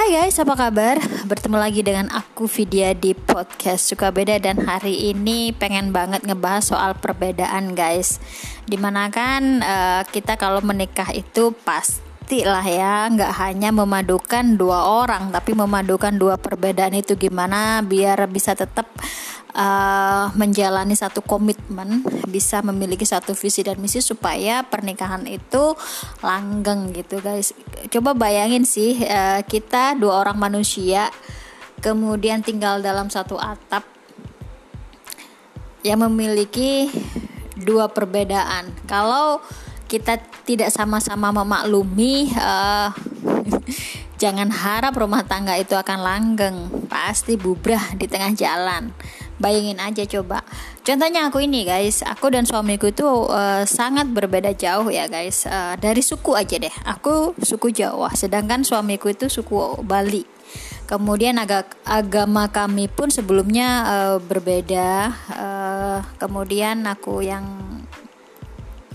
Hai guys, apa kabar? Bertemu lagi dengan aku Vidya di podcast Suka Beda dan hari ini pengen banget ngebahas soal perbedaan guys. Di mana kan uh, kita kalau menikah itu pasti lah ya, nggak hanya memadukan dua orang, tapi memadukan dua perbedaan itu gimana biar bisa tetap menjalani satu komitmen, bisa memiliki satu visi dan misi supaya pernikahan itu langgeng gitu guys. Coba bayangin sih uh, kita dua orang manusia kemudian tinggal dalam satu atap yang memiliki dua perbedaan. Kalau kita tidak sama-sama memaklumi uh, jangan harap rumah tangga itu akan langgeng pasti bubrah di tengah jalan bayangin aja coba. Contohnya aku ini guys. Aku dan suamiku itu uh, sangat berbeda jauh ya guys. Uh, dari suku aja deh. Aku suku Jawa sedangkan suamiku itu suku Bali. Kemudian agak agama kami pun sebelumnya uh, berbeda. Uh, kemudian aku yang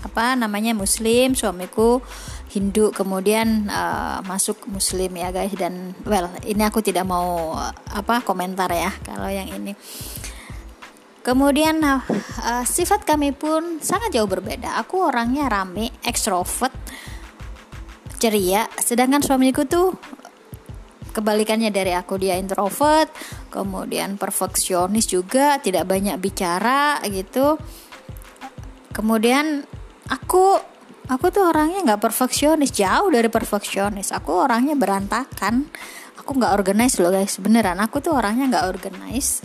apa namanya muslim suamiku Hindu kemudian uh, masuk muslim ya guys. Dan well ini aku tidak mau uh, apa komentar ya kalau yang ini Kemudian uh, sifat kami pun sangat jauh berbeda. Aku orangnya rame, ekstrovert, ceria, sedangkan suamiku tuh kebalikannya dari aku dia introvert, kemudian perfeksionis juga, tidak banyak bicara gitu. Kemudian aku aku tuh orangnya nggak perfeksionis, jauh dari perfeksionis. Aku orangnya berantakan. Aku nggak organize loh guys, beneran. Aku tuh orangnya nggak organize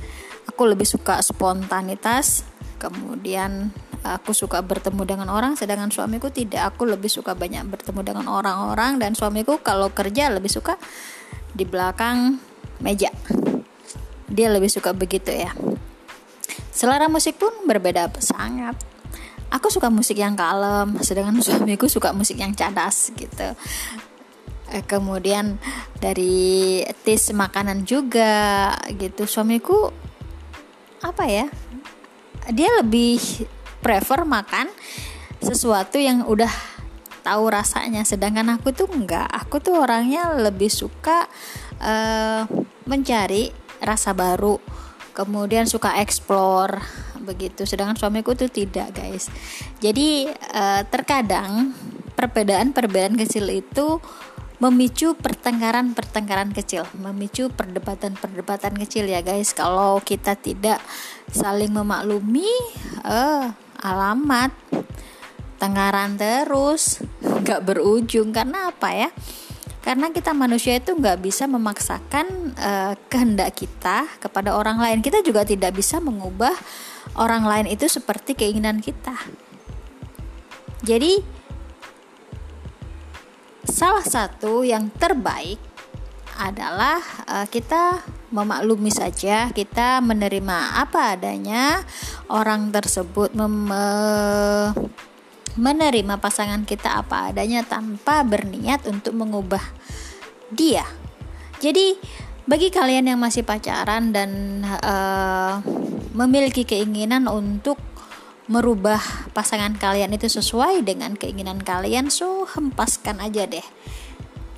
aku lebih suka spontanitas kemudian aku suka bertemu dengan orang sedangkan suamiku tidak. Aku lebih suka banyak bertemu dengan orang-orang dan suamiku kalau kerja lebih suka di belakang meja. Dia lebih suka begitu ya. Selera musik pun berbeda sangat. Aku suka musik yang kalem sedangkan suamiku suka musik yang cadas gitu. Eh, kemudian dari tis makanan juga gitu. Suamiku apa ya dia lebih prefer makan sesuatu yang udah tahu rasanya. Sedangkan aku tuh enggak. Aku tuh orangnya lebih suka uh, mencari rasa baru kemudian suka explore begitu. Sedangkan suamiku tuh tidak guys. Jadi uh, terkadang perbedaan-perbedaan kecil itu memicu pertengkaran-pertengkaran kecil, memicu perdebatan-perdebatan kecil ya guys. Kalau kita tidak saling memaklumi, eh alamat tengkaran terus, nggak berujung karena apa ya? Karena kita manusia itu nggak bisa memaksakan uh, kehendak kita kepada orang lain. Kita juga tidak bisa mengubah orang lain itu seperti keinginan kita. Jadi salah satu yang terbaik adalah uh, kita memaklumi saja, kita menerima apa adanya orang tersebut mem menerima pasangan kita apa adanya tanpa berniat untuk mengubah dia. Jadi bagi kalian yang masih pacaran dan uh, memiliki keinginan untuk merubah pasangan kalian itu sesuai dengan keinginan kalian so hempaskan aja deh.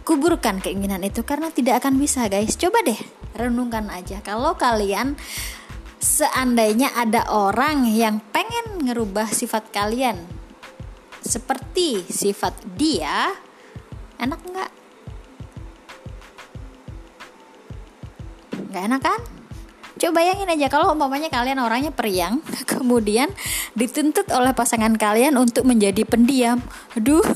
Kuburkan keinginan itu karena tidak akan bisa guys. Coba deh renungkan aja. Kalau kalian seandainya ada orang yang pengen ngerubah sifat kalian seperti sifat dia enak nggak? Nggak enak kan Coba bayangin aja kalau umpamanya kalian orangnya periang, kemudian dituntut oleh pasangan kalian untuk menjadi pendiam. Aduh.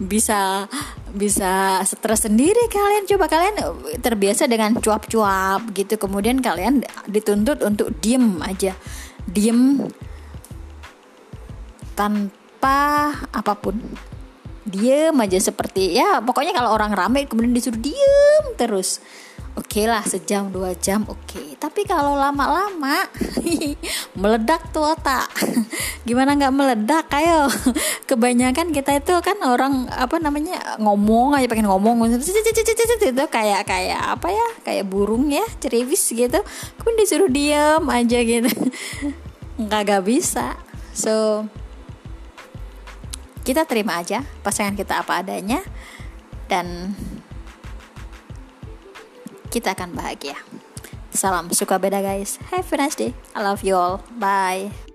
bisa bisa stres sendiri kalian coba kalian terbiasa dengan cuap-cuap gitu kemudian kalian dituntut untuk diem aja diem tanpa apa pun diem aja seperti ya pokoknya kalau orang rame kemudian disuruh diem terus. Oke okay lah sejam dua jam oke. Okay. tapi kalau lama-lama meledak tuh otak. Gimana nggak meledak? Ayo. Kebanyakan kita itu kan orang apa namanya ngomong aja pengen ngomong. Itu kayak kayak apa ya? Kayak burung ya ceriwis gitu. Kemudian disuruh diam aja gitu. Nggak gak bisa. So kita terima aja pasangan kita apa adanya dan kita akan bahagia. Salam suka beda guys. Have a nice day. I love you all. Bye.